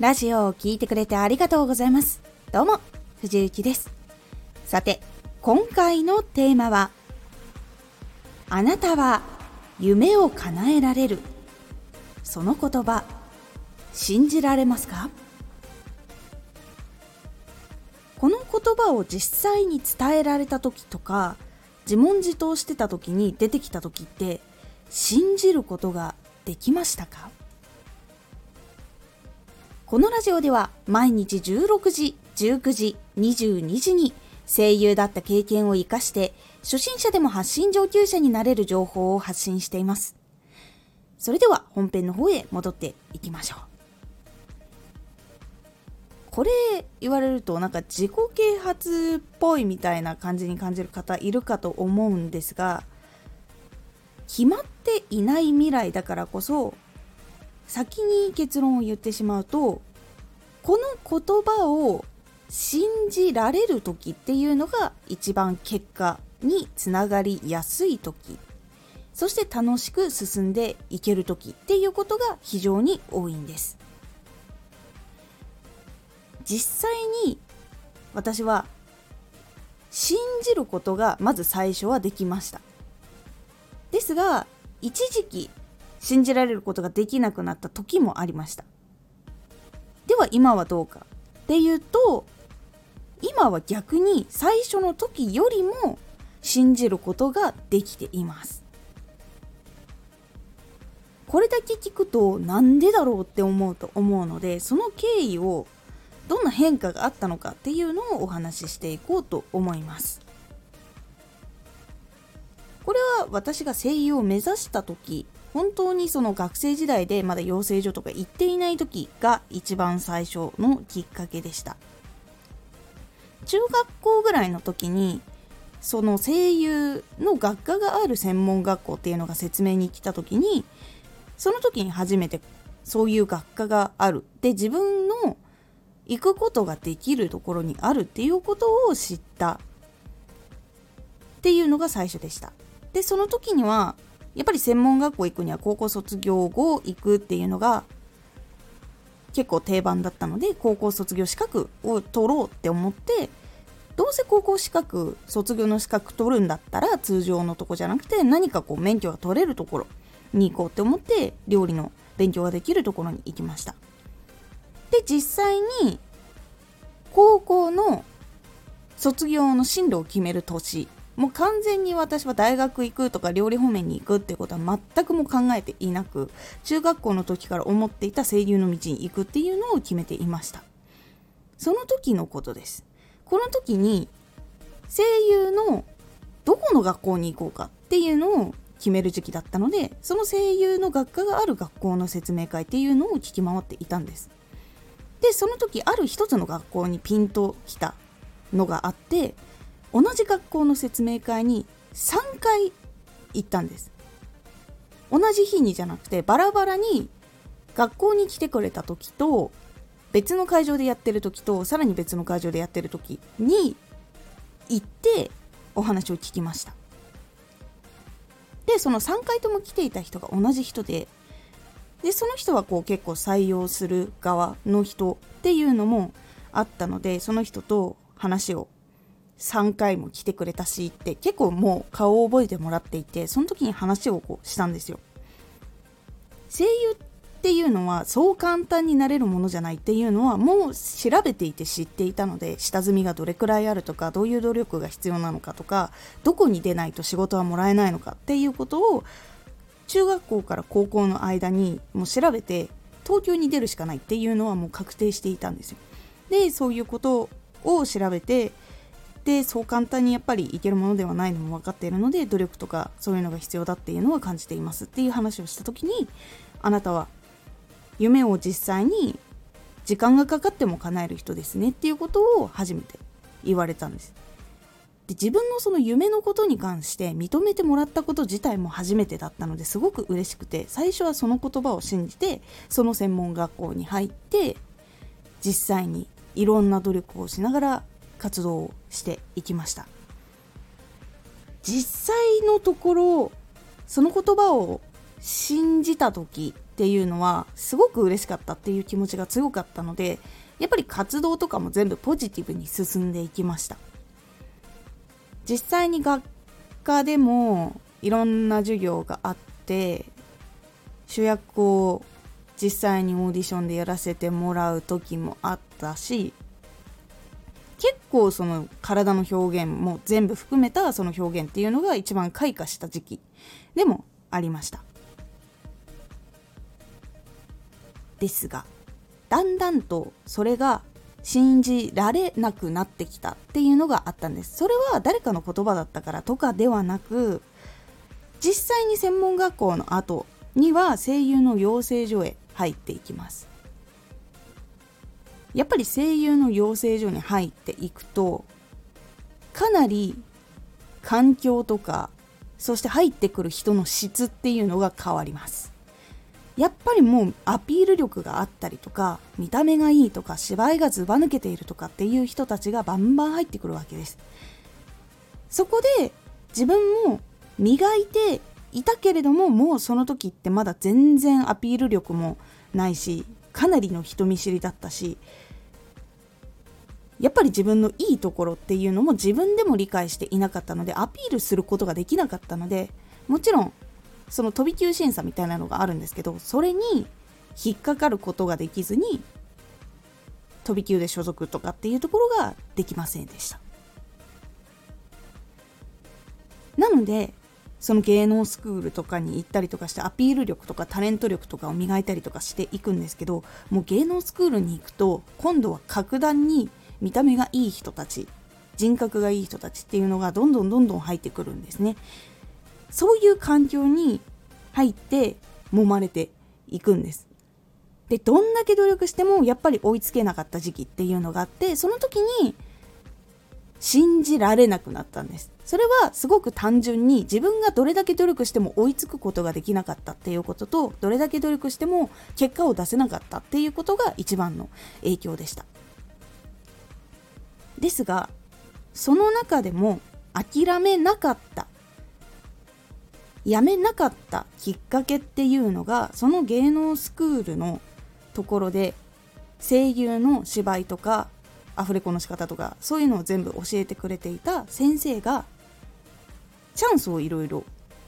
ラジオを聴いてくれてありがとうございます。どうも、藤幸です。さて、今回のテーマは、あなたは夢を叶えられる。その言葉、信じられますか？この言葉を実際に伝えられた時とか、自問自答してた時に出てきた時って、信じることができましたか？このラジオでは毎日16時、19時、22時に声優だった経験を活かして初心者でも発信上級者になれる情報を発信しています。それでは本編の方へ戻っていきましょう。これ言われるとなんか自己啓発っぽいみたいな感じに感じる方いるかと思うんですが決まっていない未来だからこそ先に結論を言ってしまうとこの言葉を信じられる時っていうのが一番結果につながりやすい時そして楽しく進んでいける時っていうことが非常に多いんです。実際に私は信じることがまず最初はできました。ですが一時期信じられることができなくなった時もありました。では今はどうかっていうと今は逆に最初の時よりも信じることができています。これだけ聞くとなんでだろうって思うと思うのでその経緯をどんな変化があったのかっていうのをお話ししていこうと思います。これは私が声優を目指した時本当にその学生時代でまだ養成所とか行っていない時が一番最初のきっかけでした。中学校ぐらいの時にその声優の学科がある専門学校っていうのが説明に来た時にその時に初めてそういう学科がある。で自分の行くことができるところにあるっていうことを知ったっていうのが最初でした。でその時にはやっぱり専門学校行くには高校卒業後行くっていうのが結構定番だったので高校卒業資格を取ろうって思ってどうせ高校資格卒業の資格取るんだったら通常のとこじゃなくて何かこう免許が取れるところに行こうって思って料理の勉強ができるところに行きました。で実際に高校の卒業の進路を決める年もう完全に私は大学行くとか料理方面に行くってことは全くも考えていなく中学校の時から思っていた声優の道に行くっていうのを決めていました。その時のことです。この時に声優のどこの学校に行こうかっていうのを決める時期だったのでその声優の学科がある学校の説明会っていうのを聞き回っていたんです。でその時ある一つの学校にピンときたのがあって同じ学校の説明会に3回行ったんです。同じ日にじゃなくてバラバラに学校に来てくれた時と別の会場でやってる時とさらに別の会場でやってる時に行ってお話を聞きました。でその3回とも来ていた人が同じ人ででその人はこう結構採用する側の人っていうのもあったのでその人と話を3回も来てくれたしって結構もう顔を覚えてもらっていてその時に話をこうしたんですよ。声優っていうのはそう簡単になれるものじゃないっていうのはもう調べていて知っていたので下積みがどれくらいあるとかどういう努力が必要なのかとかどこに出ないと仕事はもらえないのかっていうことを中学校から高校の間にもう調べて東京に出るしかないっていうのはもう確定していたんですよ。でそういうことを調べてでそう簡単にやっぱりいけるものではないのも分かっているので努力とかそういうのが必要だっていうのは感じていますっていう話をした時にあなたは夢を実際に時間がかかっても叶える人ですねっていうことを初めて言われたんです。で自分のその夢のことに関して認めてもらったこと自体も初めてだったのですごく嬉しくて最初はその言葉を信じてその専門学校に入って実際にいろんな努力をしながら活動をしていきました。実際のところその言葉を信じた時っていうのはすごく嬉しかったっていう気持ちが強かったのでやっぱり活動とかも全部ポジティブに進んでいきました。実際に学科でもいろんな授業があって主役を実際にオーディションでやらせてもらう時もあったし結構その体の表現も全部含めたその表現っていうのが一番開花した時期でもありました。ですがだんだんとそれが信じられなくなってきたっていうのがあったんです。それは誰かの言葉だったからとかではなく実際に専門学校の後には声優の養成所へ入っていきます。やっぱり声優の養成所に入っていくとかなり環境とかそして入ってくる人の質っていうのが変わります。やっぱりもうアピール力があったりとか見た目がいいとか芝居がずば抜けているとかっていう人たちがバンバン入ってくるわけです。そこで自分も磨いていたけれどももうその時ってまだ全然アピール力もないしかなりの人見知りだったしやっぱり自分のいいところっていうのも自分でも理解していなかったのでアピールすることができなかったのでもちろんその飛び級審査みたいなのがあるんですけどそれに引っかかることができずに飛び級で所属とかっていうところができませんでした。なのでその芸能スクールとかに行ったりとかしてアピール力とかタレント力とかを磨いたりとかしていくんですけどもう芸能スクールに行くと今度は格段に見た目がいい人たち人格がいい人たちっていうのがどんどんどんどん入ってくるんですね。そういう環境に入って揉まれていくんです。でどんだけ努力してもやっぱり追いつけなかった時期っていうのがあってその時に信じられなくなったんです。それはすごく単純に自分がどれだけ努力しても追いつくことができなかったっていうこととどれだけ努力しても結果を出せなかったっていうことが一番の影響でした。ですがその中でも諦めなかったやめなかったきっかけっていうのがその芸能スクールのところで声優の芝居とかアフレコの仕方とかそういうのを全部教えてくれていた先生がチャンスをいろいろ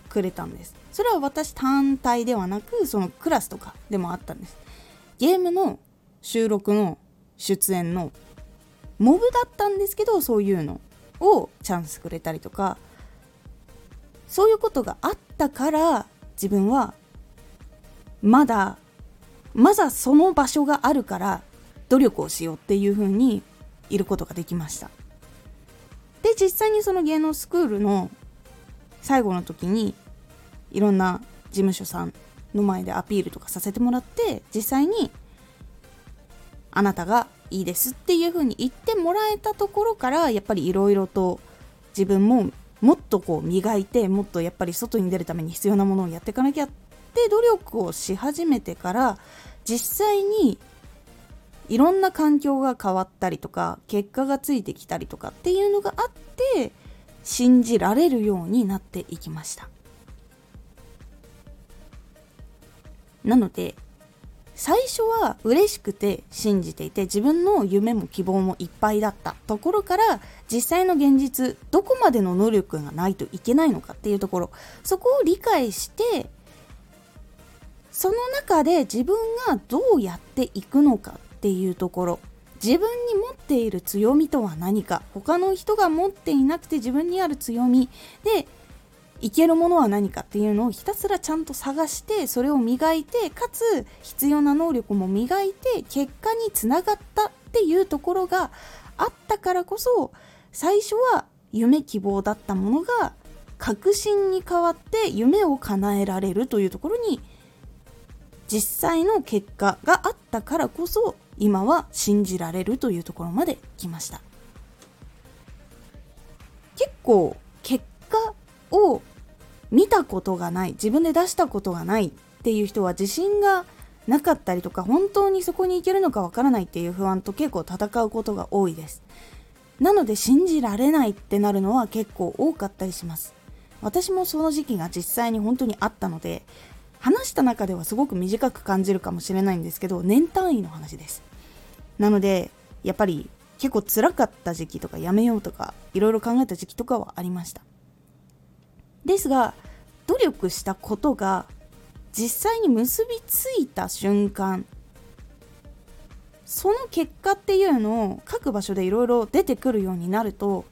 くれたんです。それは私単体ではなくそのクラスとかでもあったんです。ゲームの収録の出演のモブだったんですけどそういうのをチャンスくれたりとかそういうことがあったから自分はまだまだその場所があるから努力をしようっていうふうにいることができました。で実際にその芸能スクールの最後の時にいろんな事務所さんの前でアピールとかさせてもらって実際にあなたがいいですっていう風に言ってもらえたところからやっぱりいろいろと自分ももっとこう磨いてもっとやっぱり外に出るために必要なものをやっていかなきゃって努力をし始めてから実際にいろんな環境が変わったりとか結果がついてきたりとかっていうのがあって信じられるようになっていきました。なので最初は嬉しくて信じていて自分の夢も希望もいっぱいだったところから実際の現実どこまでの能力がないといけないのかっていうところ。そこを理解してその中で自分がどうやっていくのかっていうところ。自分に持っている強みとは何か。他の人が持っていなくて自分にある強み。でいけるものは何かっていうのをひたすらちゃんと探してそれを磨いてかつ必要な能力も磨いて結果につながったっていうところがあったからこそ最初は夢希望だったものが確信に変わって夢を叶えられるというところに実際の結果があったからこそ今は信じられるというところまで来ました。結構結果を見たことがない自分で出したことがないっていう人は自信がなかったりとか本当にそこに行けるのかわからないっていう不安と結構戦うことが多いです。なので信じられないってなるのは結構多かったりします。私もその時期が実際に本当にあったので話した中ではすごく短く感じるかもしれないんですけど年単位の話です。なのでやっぱり結構辛かった時期とかやめようとかいろいろ考えた時期とかはありました。ですが努力したことが実際に結びついた瞬間その結果っていうのを各場所でいろいろ出てくるようになると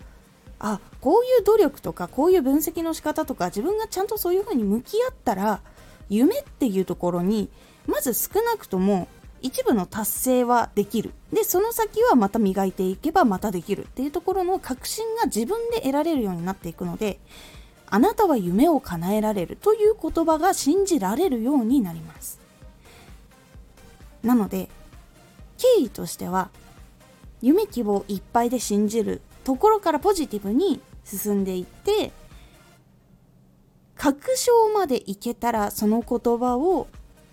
あこういう努力とかこういう分析の仕方とか自分がちゃんとそういうふうに向き合ったら夢っていうところにまず少なくとも一部の達成はできる。でその先はまた磨いていけばまたできるっていうところの確信が自分で得られるようになっていくのであなたは夢を叶えられるという言葉が信じられるようになります。なので経緯としては夢希望いっぱいで信じるところからポジティブに進んでいって確証までいけたらその言葉を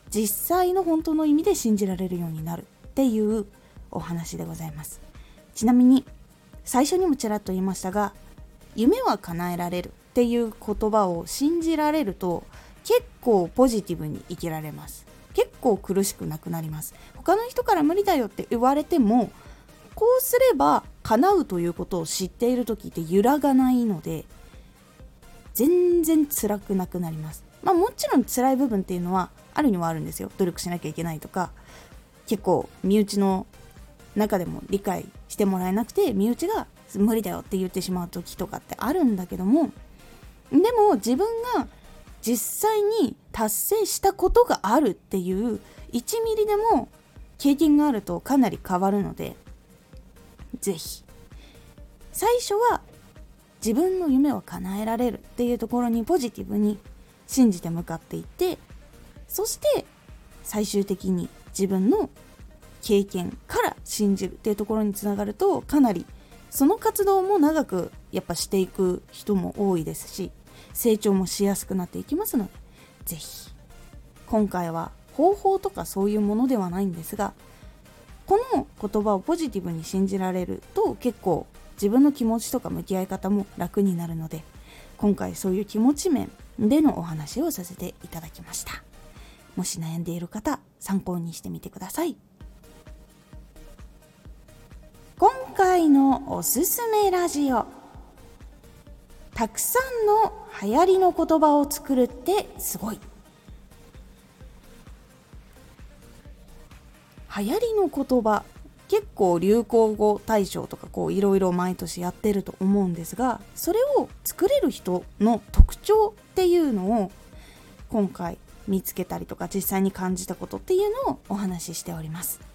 実際の本当の意味で信じられるようになるっていうお話でございます。ちなみに最初にもちらっと言いましたが夢は叶えられる。っていう言葉を信じられると結構ポジティブに生きられます。結構苦しくなくなります。他の人から無理だよって言われてもこうすれば叶うということを知っている時って揺らがないので全然辛くなくなります。まあもちろん辛い部分っていうのはあるにはあるんですよ。努力しなきゃいけないとか結構身内の中でも理解してもらえなくて身内が無理だよって言ってしまう時とかってあるんだけどもでも自分が実際に達成したことがあるっていう1ミリでも経験があるとかなり変わるので是非最初は自分の夢を叶えられるっていうところにポジティブに信じて向かっていってそして最終的に自分の経験から信じるっていうところにつながるとかなりその活動も長くやっぱしていく人も多いですし成長もしやすくなっていきますので是非今回は方法とかそういうものではないんですがこの言葉をポジティブに信じられると結構自分の気持ちとか向き合い方も楽になるので今回そういう気持ち面でのお話をさせていただきました。もし悩んでいる方参考にしてみてください。今回のおすすめラジオ。たくさんの流行りの言葉を作るってすごい。流行りの言葉結構流行語大賞とかこういろいろ毎年やってると思うんですがそれを作れる人の特徴っていうのを今回見つけたりとか実際に感じたことっていうのをお話ししております。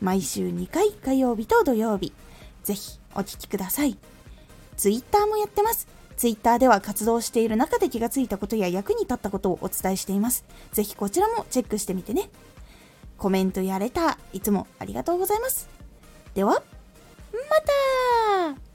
毎週2回火曜日と土曜日ぜひお聴きくださいツイッターもやってます。ツイッターでは活動している中で気がついたことや役に立ったことをお伝えしています。ぜひこちらもチェックしてみてね。コメントやれた、いつもありがとうございます。では、また